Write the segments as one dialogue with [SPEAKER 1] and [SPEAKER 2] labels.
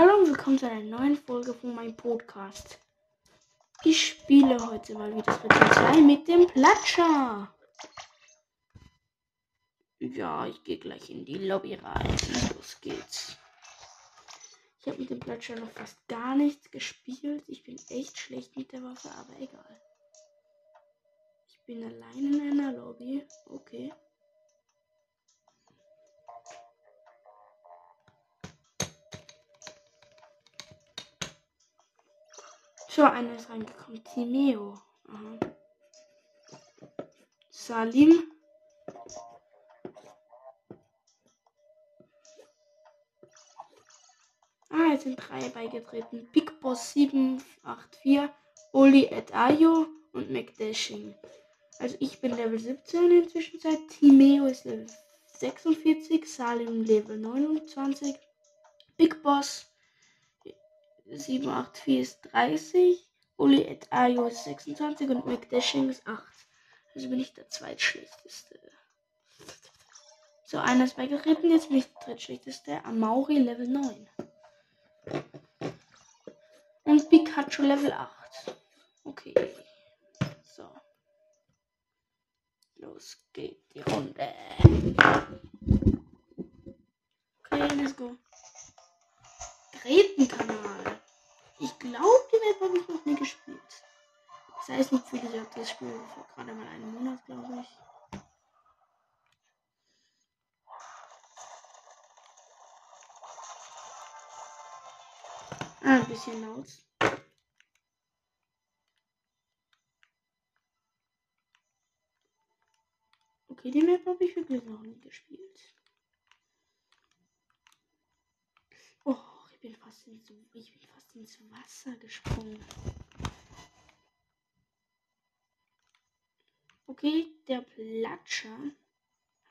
[SPEAKER 1] Hallo und willkommen zu einer neuen Folge von meinem Podcast. Ich spiele heute mal wieder Rätsel 2 mit dem Platscher. Ja, ich gehe gleich in die Lobby rein. Los geht's. Ich habe mit dem Platscher noch fast gar nichts gespielt. Ich bin echt schlecht mit der Waffe, aber egal. Ich bin allein in einer Lobby. Okay. So, einer ist reingekommen. Timeo. Aha. Salim. Ah, jetzt sind drei beigetreten. Big Boss 784, Oli et Ayo und McDashing. Also ich bin Level 17 in der. Timeo ist Level 46, Salim Level 29, Big Boss 784 ist 30, Uli et Ayo ist 26 und McDashing ist 8. Also bin ich der zweitschlechteste. So, einer ist beigetreten, jetzt bin ich der drittschlechteste. Amauri Level 9. Und Pikachu Level 8. Okay. So. Los geht die Runde. Okay, let's go. Grätenkanal. Ich glaube, die Map habe ich noch nie gespielt. Das heißt nicht, wie gesagt, das Spiel vor gerade mal einem Monat, glaube ich. Ah, ein bisschen laut. Okay, die Map habe ich wirklich noch nie gespielt. Oh, ich bin fast ins, ich bin fast ins Wasser gesprungen. Okay, der Platscher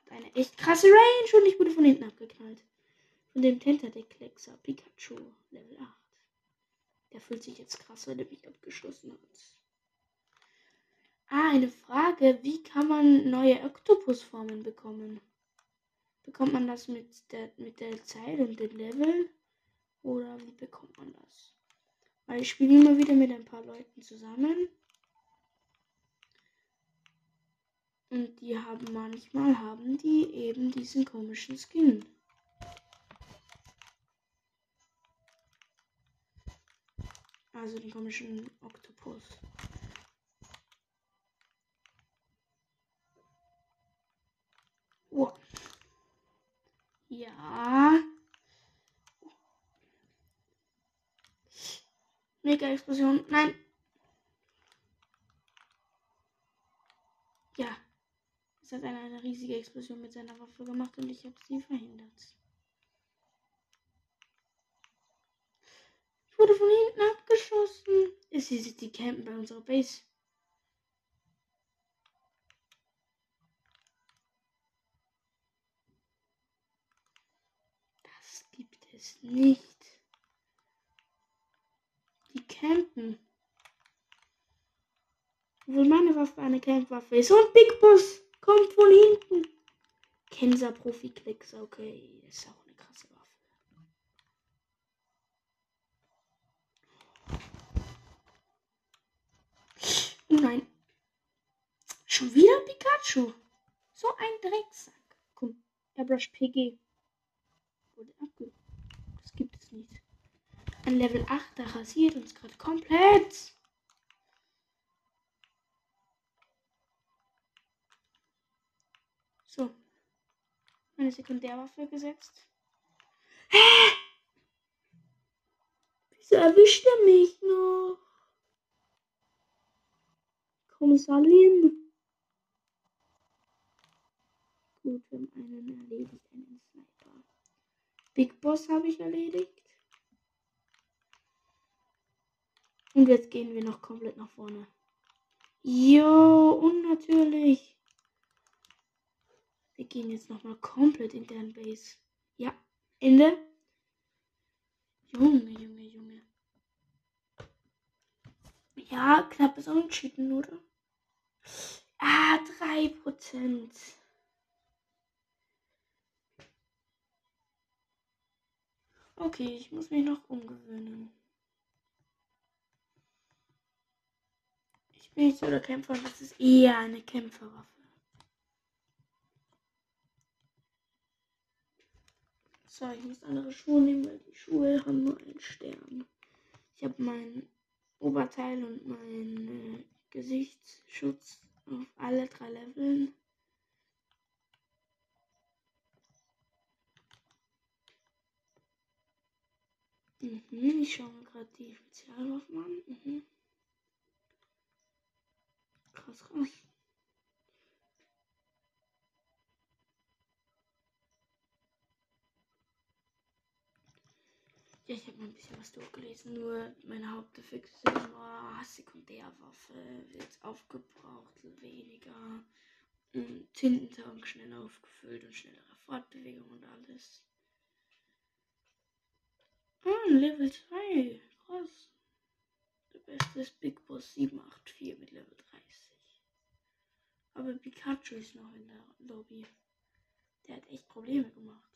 [SPEAKER 1] hat eine echt krasse Range und ich wurde von hinten abgeknallt. Von dem Tentadec-Klexer Pikachu Level 8. Der fühlt sich jetzt krass, weil er mich abgeschossen hat. Ah, eine Frage. Wie kann man neue Oktopusformen bekommen? Bekommt man das mit der, mit der Zeit und den Leveln? Oder wie bekommt man das? Weil ich spiele immer wieder mit ein paar Leuten zusammen. Und die haben manchmal haben die eben diesen komischen Skin. Also den komischen Oktopus. Oh. Ja. Mega-Explosion. Nein. Ja. Es hat eine, eine riesige Explosion mit seiner Waffe gemacht und ich habe sie verhindert. Ich wurde von hinten abgeschossen. Ist sie die campen bei unserer Base? Das gibt es nicht. Campen. Obwohl meine Waffe eine Campwaffe ist. Und Big Boss kommt von hinten. Kenser Profi Klicks, okay. Ist auch eine krasse Waffe. Oh nein. Schon wieder Pikachu. So ein Drecksack. Komm, Airbrush PG. Wurde abge. Das gibt es nicht. Ein Level 8 der rasiert uns gerade komplett. So. Meine Sekundärwaffe gesetzt. Hä? Wieso erwischt er mich noch? Komm, Salim. Gut, wir haben einen erledigt, einen Sniper. Big Boss habe ich erledigt. Und jetzt gehen wir noch komplett nach vorne. Jo, und natürlich. Wir gehen jetzt nochmal komplett in deren Base. Ja, Ende. Junge, Junge, Junge. Ja, knappes Unentschieden, oder? Ah, 3%. Okay, ich muss mich noch umgewöhnen. Ich bin nicht so der Kämpfer, das ist eher eine Kämpferwaffe. So, ich muss andere Schuhe nehmen, weil die Schuhe haben nur einen Stern. Ich habe mein Oberteil und meinen äh, Gesichtsschutz auf alle drei Leveln. Mhm, ich schaue mir gerade die Spezialwaffen an. Mhm. Krass, krass. Ja, ich habe mal ein bisschen was durchgelesen, nur meine Haupteffekte sind nur Sekundärwaffe, wird aufgebraucht, weniger. Tintentank schnell aufgefüllt und schnellere Fortbewegung und alles. Ah, Level 2. Krass. Der beste ist Big Boss 784 mit Level 30. Aber Pikachu ist noch in der Lobby. Der hat echt Probleme gemacht.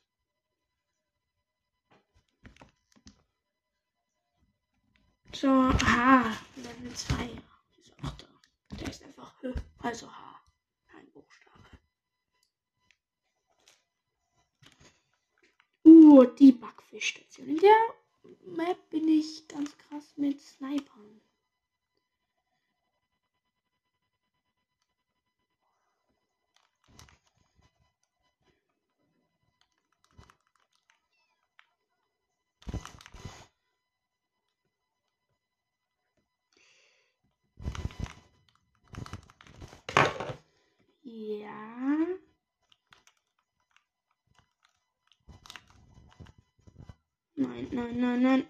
[SPEAKER 1] So, H, Level 2. Ist auch da. Der ist einfach H, also H. Ein Buchstabe. Uh, die Backfischstation. In der Map bin ich ganz krass mit Snipern. Ja. Nein, nein, nein, nein.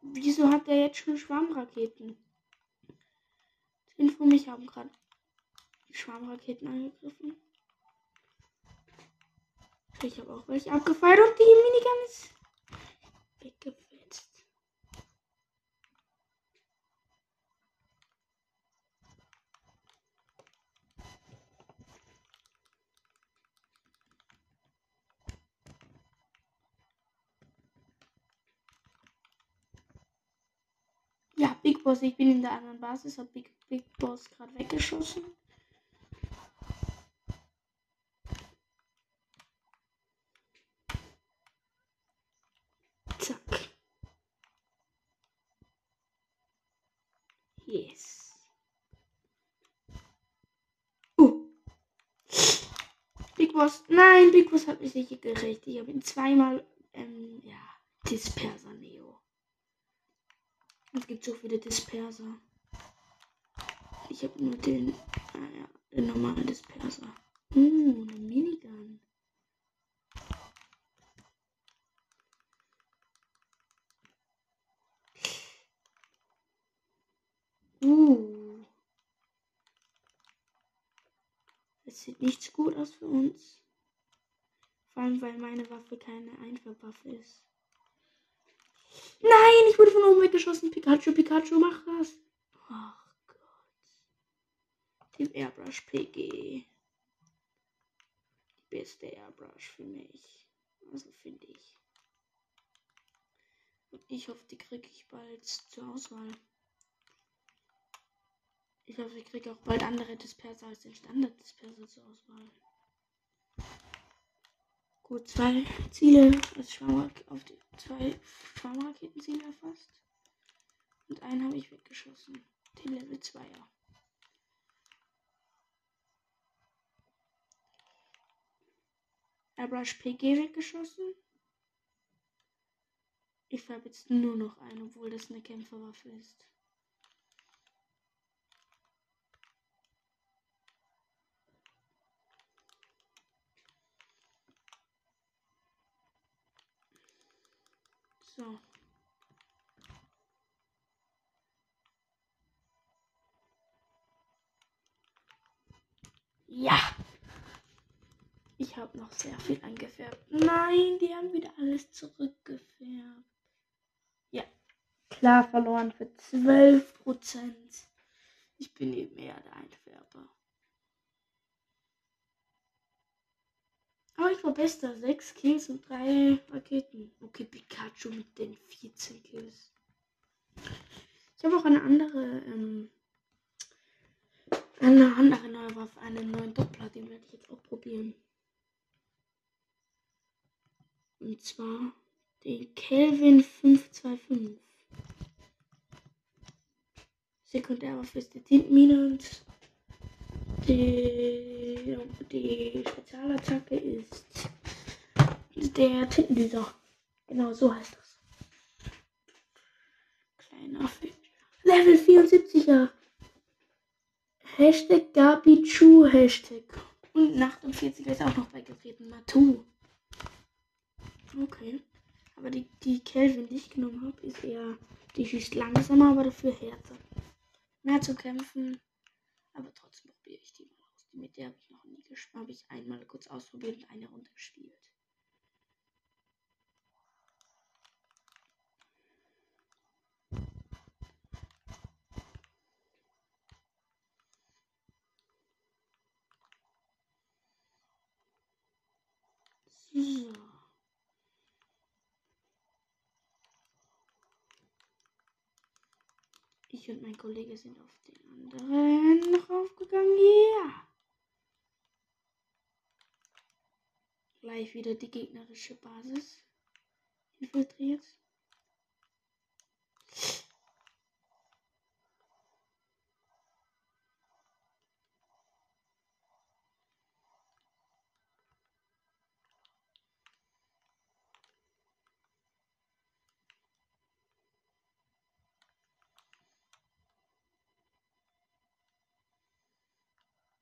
[SPEAKER 1] Wieso hat er jetzt schon Schwarmraketen? Info mich haben gerade Schwarmraketen angegriffen. Ich habe auch welche abgefeuert und die Minigun ist weggefetzt. Ja, Big Boss, ich bin in der anderen Basis, hab Big, Big Boss gerade weggeschossen. Zack. Yes. Uh. Big Boss. Nein, Big Boss hat mich nicht gerecht. Ich habe ihn zweimal, ähm, ja, Disperser Neo. Es gibt so viele Disperser. Ich habe nur den, ah den normalen Disperser. Uh, eine Minigun. Uh. Es sieht nicht gut aus für uns. Vor allem, weil meine Waffe keine Einfeldwaffe ist. Nein, ich wurde von oben weggeschossen. Pikachu, Pikachu, mach was. Ach Gott. Team Airbrush PG. Die beste Airbrush für mich. Also finde ich. Und ich hoffe, die kriege ich bald zur Auswahl. Ich hoffe, ich kriege auch bald andere Disperser als den Standard-Disperser zur Auswahl. Gut, zwei Ziele als Schwarmrak auf die zwei Schwarmraketenziele erfasst. Und einen habe ich weggeschossen. Den Level 2er. Airbrush PG weggeschossen. Ich habe jetzt nur noch einen, obwohl das eine Kämpferwaffe ist. So. Ja. Ich habe noch sehr viel angefärbt. Nein, die haben wieder alles zurückgefärbt. Ja. Klar verloren für 12%. Ich bin eben eher der Einfärber. Aber ich war bester. 6 Kills und 3 Raketen. Okay, Pikachu mit den 14 Kills. Ich habe auch eine andere, ähm, eine andere neue Waffe, einen neuen Doppler, den werde ich jetzt auch probieren. Und zwar den Kelvin 525. Sekundärwaffe ist die Tintenmine und die, die Spezialattacke ist der Tintendüser. Genau, so heißt das. Kleiner Fisch. Level 74er. Hashtag Gabichu Hashtag. Und nach dem 40er ist auch noch beigetreten. Matu. Okay. Aber die, die Kelvin, die ich genommen habe, ist eher. Die schießt langsamer, aber dafür härter. Mehr zu kämpfen. Aber trotzdem probiere ich die mal aus. Die mit der habe ich noch nie gespielt. Habe ich einmal kurz ausprobiert und eine Runde gespielt. So. Ich und mein Kollege sind auf den anderen raufgegangen. Ja. Yeah. Gleich wieder die gegnerische Basis infiltriert.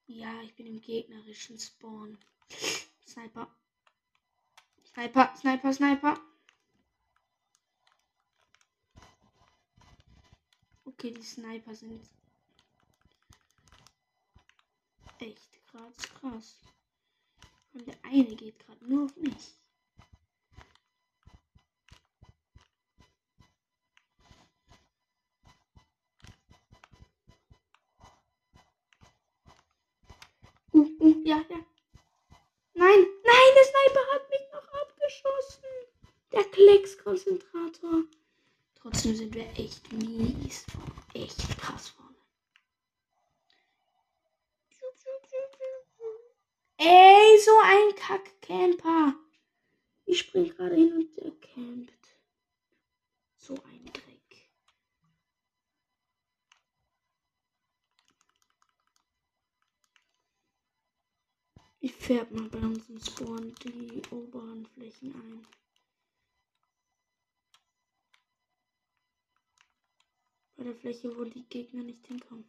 [SPEAKER 1] Ja, ich bin im gegnerischen Spawn. Sniper. Sniper, Sniper, Sniper. Okay, die Sniper sind echt krass, krass. Und der eine geht gerade nur auf mich. Uh, uh, ja, ja. Nein, nein, der Sniper hat mich noch abgeschossen. Der Kleckskonzentrator. Trotzdem sind wir echt mies. Echt krass vorne. Ey, so ein Kackcamper. Ich spring gerade hin und der campt. So ein Dreck. Ich färbe mal bei uns im Spawn die oberen Flächen ein. Der Fläche, wo die Gegner nicht hinkommen.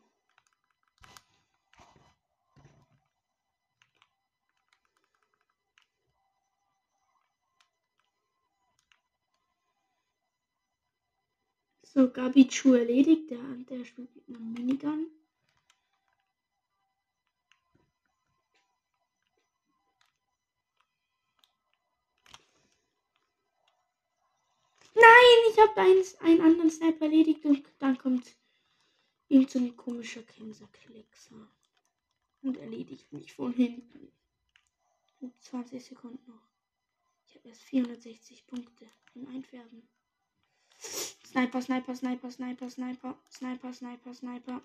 [SPEAKER 1] So, Gabichu erledigt. Der, der spielt mit einem Minigun. Ich habe einen, einen anderen Sniper erledigt und dann kommt ihm so ein komischer Kämser-Kleckser. Und erledigt mich von hinten. Und 20 Sekunden noch. Ich habe erst 460 Punkte im Einfärben. Sniper, Sniper, Sniper, Sniper, Sniper, Sniper, Sniper, Sniper.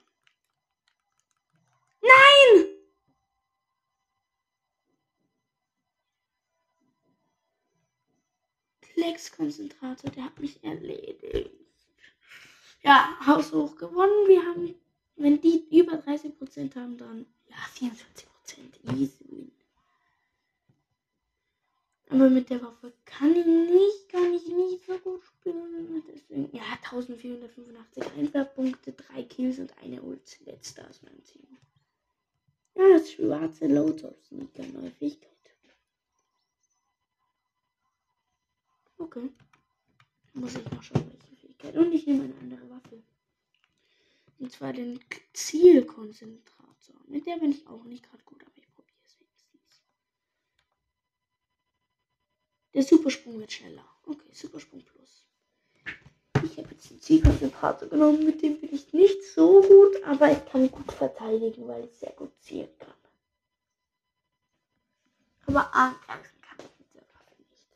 [SPEAKER 1] Flex-Konzentrator, der hat mich erledigt. Ja, haushoch gewonnen. Wir haben, wenn die über 30% haben, dann ja 44%. Easy win. Aber mit der Waffe kann ich nicht, kann ich nicht so gut spielen. Deswegen, ja, 1485 Einfärbpunkte, 3 Kills und eine Ult. Letzter aus meinem Team. Ja, das schwarze Lotus, nicht eine neue Fähigkeit. Okay. Muss ich noch schauen, welche Fähigkeit. Und ich nehme eine andere Waffe. Und zwar den Zielkonzentrator. Mit der bin ich auch nicht gerade gut, aber ich probiere es wenigstens. Der Supersprung wird schneller. Okay, Supersprung plus. Ich habe jetzt den Zielkonzentrator genommen, mit dem bin ich nicht so gut, aber ich kann gut verteidigen, weil ich sehr gut zielen kann. Aber angreifen kann ich mit der Waffe nicht.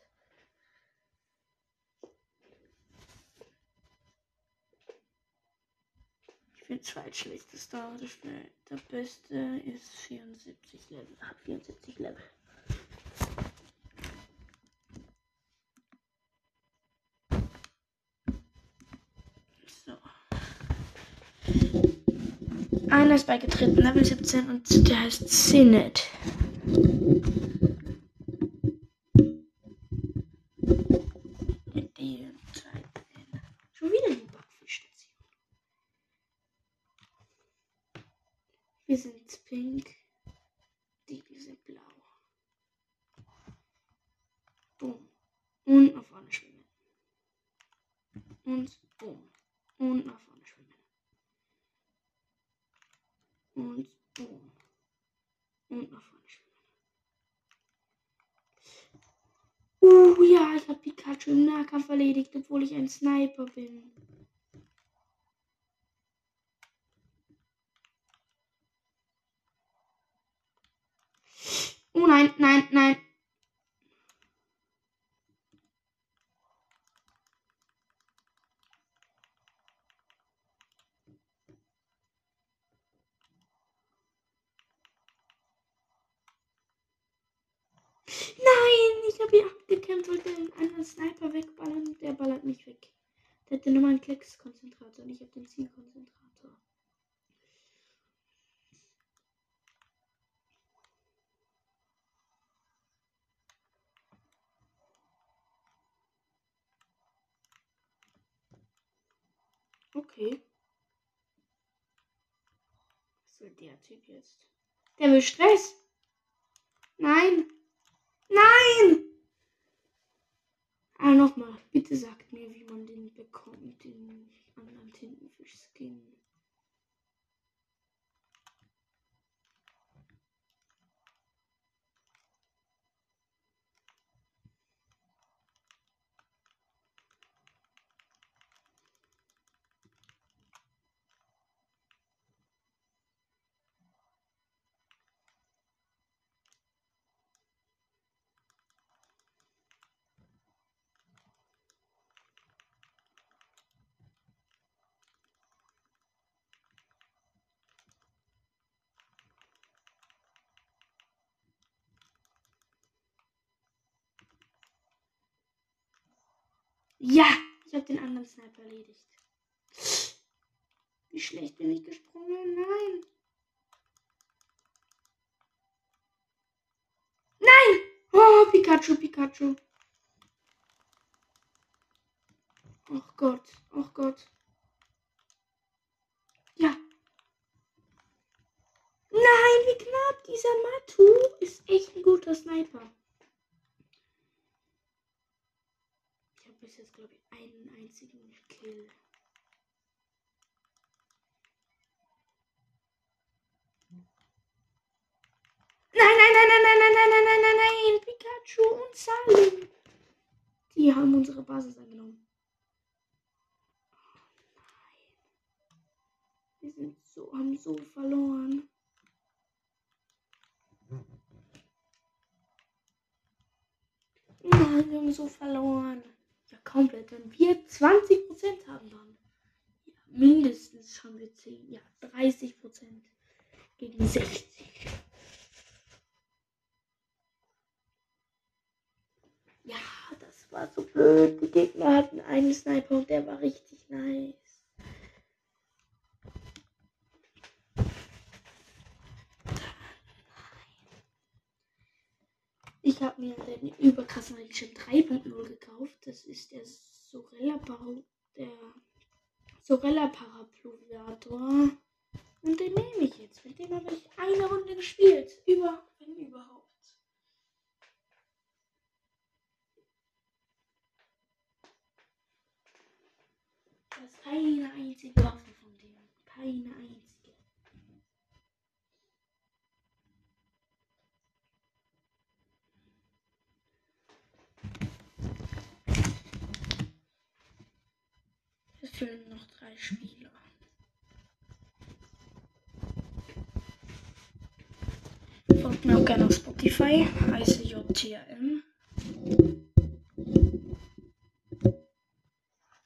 [SPEAKER 1] Ich bin zweitschlechtester. Der beste ist 74 Level. Hat 74 Level. Einer ist beigetreten, Level 17 und der heißt Sinet. Nahkampf erledigt, obwohl ich ein Sniper bin. Oh nein, nein, nein. Nein, ich habe abgekämpft, wollte den anderen Sniper wegballern. Der ballert mich weg. Der hat den normalen Klecks-Konzentrator und ich habe den Zielkonzentrator. Okay. Was soll der Typ jetzt? Der will Stress. Nein. Nein! Ah, nochmal. Bitte sagt mir, wie man den bekommt, den anderen Tintenfisch-Skin. Ja, ich habe den anderen Sniper erledigt. Wie schlecht bin ich gesprungen? Nein. Nein! Oh, Pikachu, Pikachu. Oh Gott, oh Gott. Ja. Nein, wie knapp. Dieser Matu ist echt ein guter Sniper. Ich habe bis jetzt, glaube ich, einen einzigen Kill. Nein, nein, nein, nein, nein, nein, nein, nein, nein, nein, nein, Pikachu und Salim. Die haben unsere Basis angenommen. Oh nein. Wir sind so, haben so verloren. Nein, wir haben so verloren. Komplett. Wenn wir 20% haben dann. Ja, mindestens haben wir 10. Ja, 30% gegen 60. Ja, das war so blöd. Die Gegner hatten einen Sniper und der war richtig nice. Ich habe mir den überkrassen Regenschirm 3.0 gekauft. Das ist der Sorella, Par der Sorella Parapluviator. Fehlen noch drei Spieler. Folgt mir auch gerne auf Spotify, heiße JTM.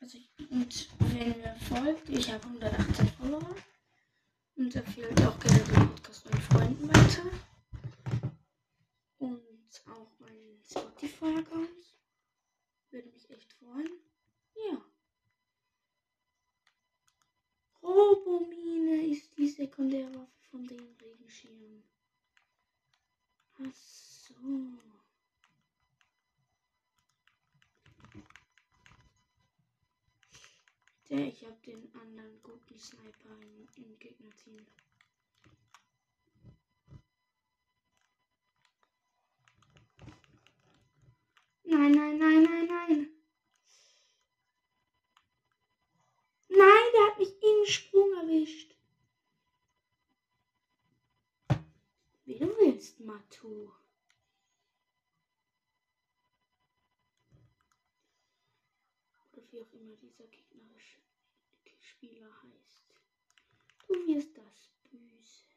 [SPEAKER 1] Also, und wenn mir folgt, ich habe 118 Follower und empfehlt auch gerne den Podcast meinen Freunden weiter. Und auch meinen Spotify-Account. Würde mich echt freuen. Ja. Robomine ist die Sekundärwaffe von den Regenschirm. Ach so. Der, ich habe den anderen guten Sniper im, im Gegnerteam. Nein, nein, nein, nein, nein. Nein, der hat mich im Sprung erwischt. Wie du willst, Matu. Oder wie auch immer dieser gegnerische Spieler heißt. Du wirst das büßen.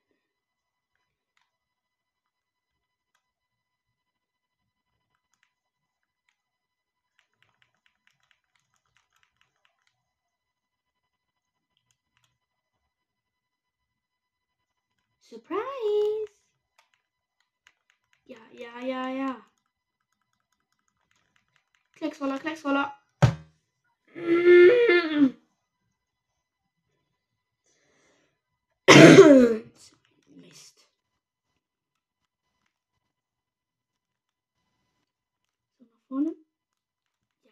[SPEAKER 1] Surprise! Ja, ja, ja, ja. Klecksroller, Klecksroller. Mm. Mist. So, nach vorne. Ja.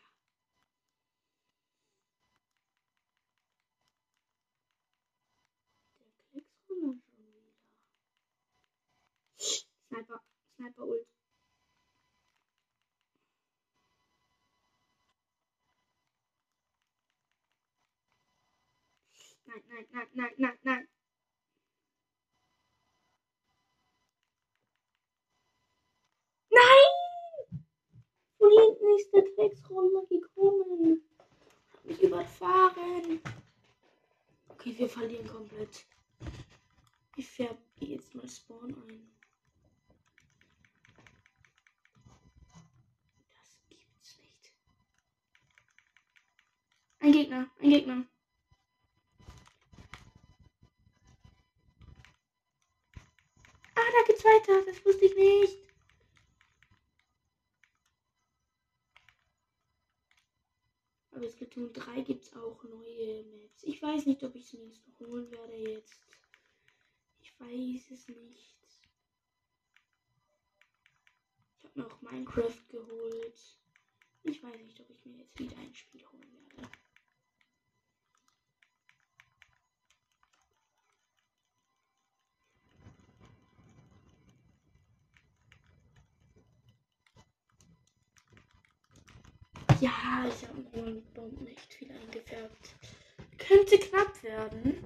[SPEAKER 1] Der Klecksroller schon wieder. Sniper, Sniper Ult. Nein, nein, nein, nein, nein, nein. Nein! Von hinten ist der Drecksroller gekommen. Hat mich überfahren. Okay, wir verlieren komplett. Ich färbe jetzt mal Spawn ein. Das gibt's nicht. Ein Gegner, ein Gegner. Ah, da geht's weiter. Das wusste ich nicht. Aber 3 gibt es auch neue Maps. Ich weiß nicht, ob ich es mir holen werde jetzt. Ich weiß es nicht. Ich habe mir auch Minecraft geholt. Ich weiß nicht, ob ich mir jetzt wieder ein Spiel holen werde. Ja, ich habe meinen Bomben nicht viel eingefärbt. Könnte knapp werden.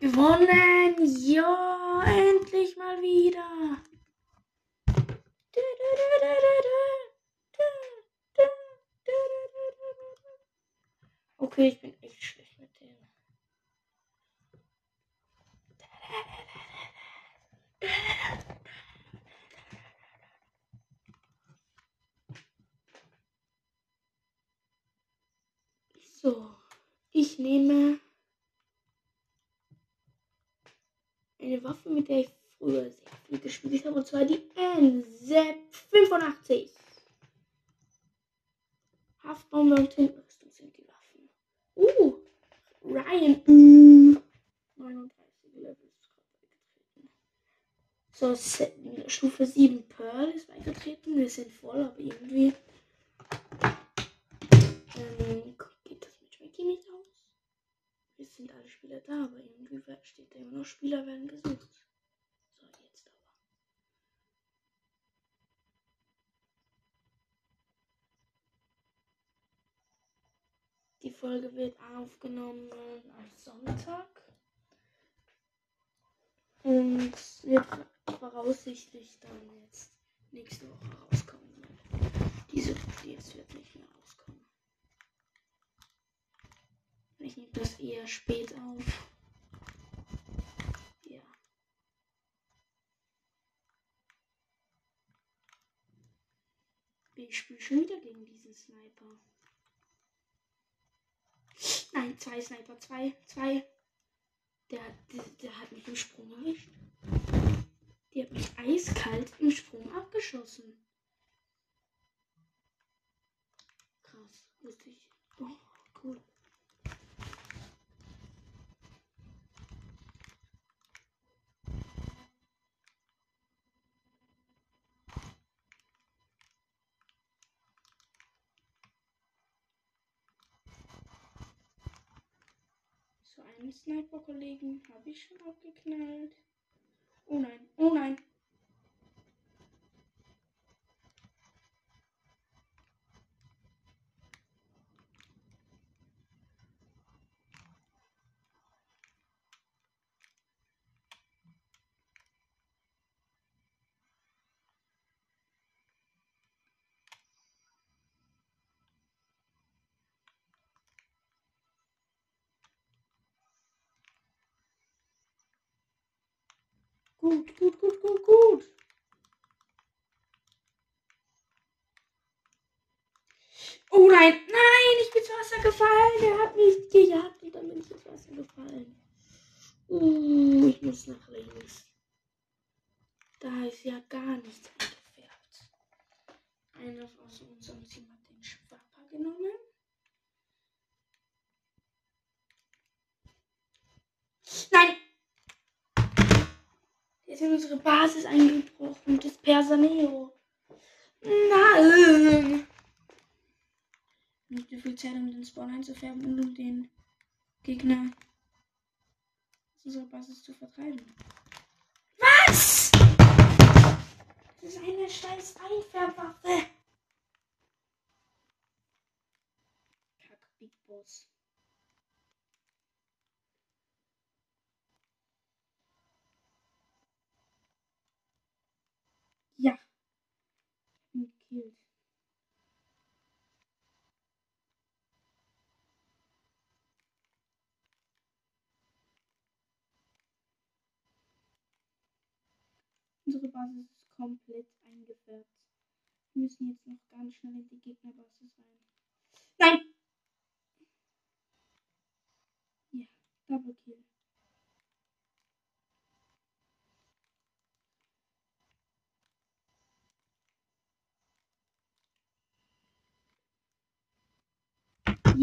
[SPEAKER 1] Gewonnen! Ja, endlich mal wieder. Okay, ich bin echt schlecht mit dem. So, ich nehme eine Waffe, mit der ich früher sehr viel gespielt habe, und zwar die NZ85. Haftbombe und Tintenrüstung sind die Waffen. Uh, Ryan. Uh, 39 Level ist beigetreten. So, Stufe 7 Pearl ist beigetreten. Wir sind voll, aber irgendwie ähm, geht das mit Schmecky nicht aus. Es sind alle Spieler da, aber irgendwie steht da immer noch Spieler werden gesucht. Die Folge wird aufgenommen am Sonntag und wird voraussichtlich dann jetzt nächste Woche rauskommen. Diese jetzt wird nicht mehr rauskommen. Ich nehme das eher spät auf. Ja. Ich spiele schon wieder gegen diesen Sniper. Nein, zwei Sniper, zwei, zwei. Der, der, der hat mich im Sprung erwischt. Die hat mich eiskalt im Sprung abgeschossen. Krass, ich. Oh, cool. So einen Sniper-Kollegen habe ich schon abgeknallt. Oh nein, oh nein. Gut, gut, gut, gut, gut. Oh nein, nein, ich bin ins Wasser gefallen. Er hat mich gejagt und dann bin ich ins Wasser gefallen. Uh, ich muss nach links. Da ist ja gar nichts eingefärbt. Einer aus unserem Team hat den Schwapper genommen. Jetzt in unsere Basis eingebrochen. Das Persaneo. Nein! Nicht so viel Zeit, um den Spawn einzufärben und um den Gegner aus unserer Basis zu vertreiben. Was? Das ist eine scheiß Einfärbwaffe. Kack Big Boss. Ja. Ich bin gekillt. Unsere Basis ist komplett eingefärbt. Wir müssen jetzt noch ganz schnell in die Gegnerbasis rein. Nein! Ja, Double Kill.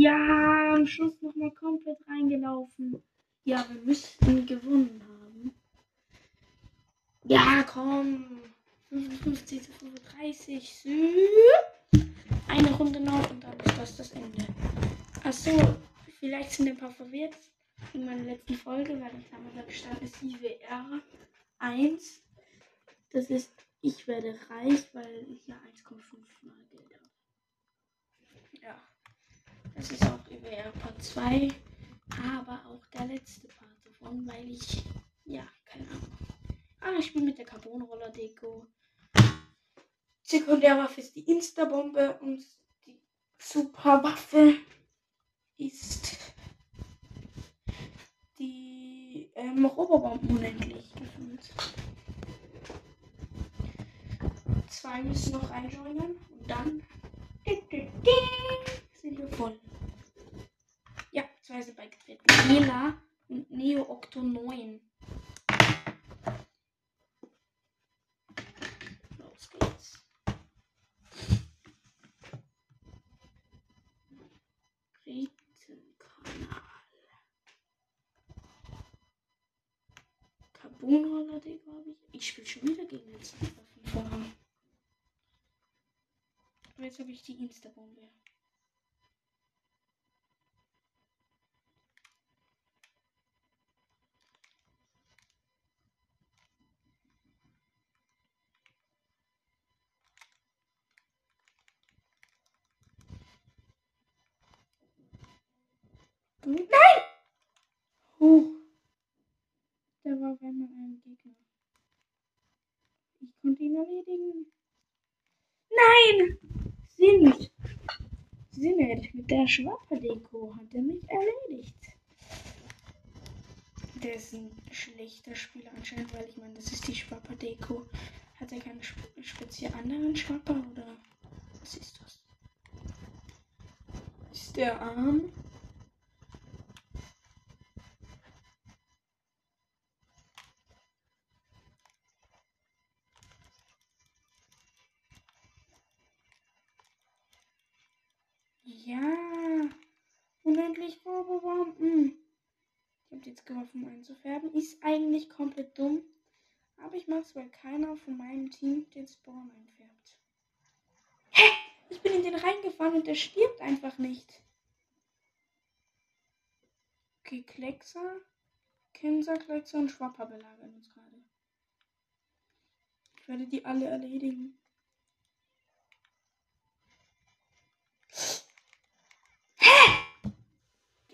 [SPEAKER 1] Ja, am Schluss nochmal komplett reingelaufen. Ja, wir müssten gewonnen haben. Ja, komm. 55 zu 35. So. Eine Runde noch und dann ist das das Ende. Achso, vielleicht sind ein paar verwirrt in meiner letzten Folge, weil ich damals da gestanden ist IWR 1. Das ist, ich werde reich, weil ich ja 1,5 mal Geld habe. Ja. Das ist auch IWR Part 2, aber auch der letzte Part davon, weil ich, ja, keine Ahnung. Ah, ich spiele mit der Carbonroller-Deko. Sekundärwaffe ist die Insta-Bombe und die Superwaffe ist die ähm, Robobomben unendlich gefühlt. Zwei müssen noch reinjoinen und dann sind wir voll. Ja, zwei sind beigetreten. Nela und Neo Octo 9. Los geht's. Ritenkanal. Carbonroller, Digga, hab ich. Ich spiele schon wieder gegen den. Aber jetzt habe ich die Insta-Bombe. Nein! Hoch. Der war auf einmal ein Gegner. Ich konnte ihn erledigen. Nein! Sind. Sinnet mit der Schwapperdeko hat er mich erledigt. Der ist ein schlechter Spieler anscheinend, weil ich meine, das ist die Schwapperdeko. Hat er keinen spe speziell anderen Schwapper oder? Was ist das? Ist der Arm? Ja. Unendlich Robobomben. Ich habe jetzt geholfen, einzufärben. Ist eigentlich komplett dumm. Aber ich mache es, weil keiner von meinem Team den Spawn einfärbt. Hä? Ich bin in den reingefahren und der stirbt einfach nicht. Okay, Kleckser, Kinser, Kleckser und Schwapper belagern uns gerade. Ich werde die alle erledigen.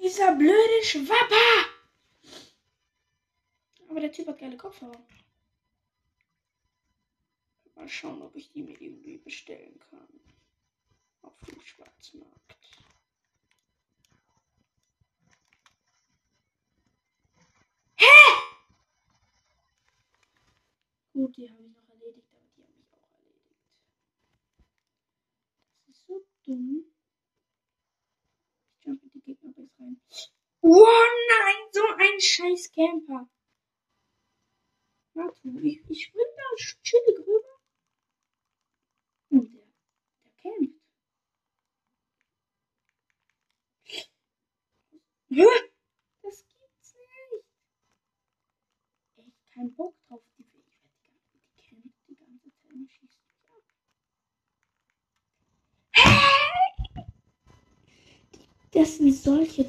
[SPEAKER 1] Dieser blöde Schwapper! Aber der Typ hat geile Kopfhörer. Mal schauen, ob ich die mir irgendwie bestellen kann. Auf dem Schwarzmarkt. Hä? Gut, die habe ich noch erledigt, aber die habe ich auch erledigt. Das ist so dumm. Ich jump in die Gegnerbase rein. Oh nein, so ein scheiß Camper. Warte, ich, ich spring da chillig rüber. Und der, der kämpft. Hä? Das gibt's nicht. Echt kein Bock drauf. Die kämpft die ganze Zeit und schießt mich ab. Hey! Das sind solche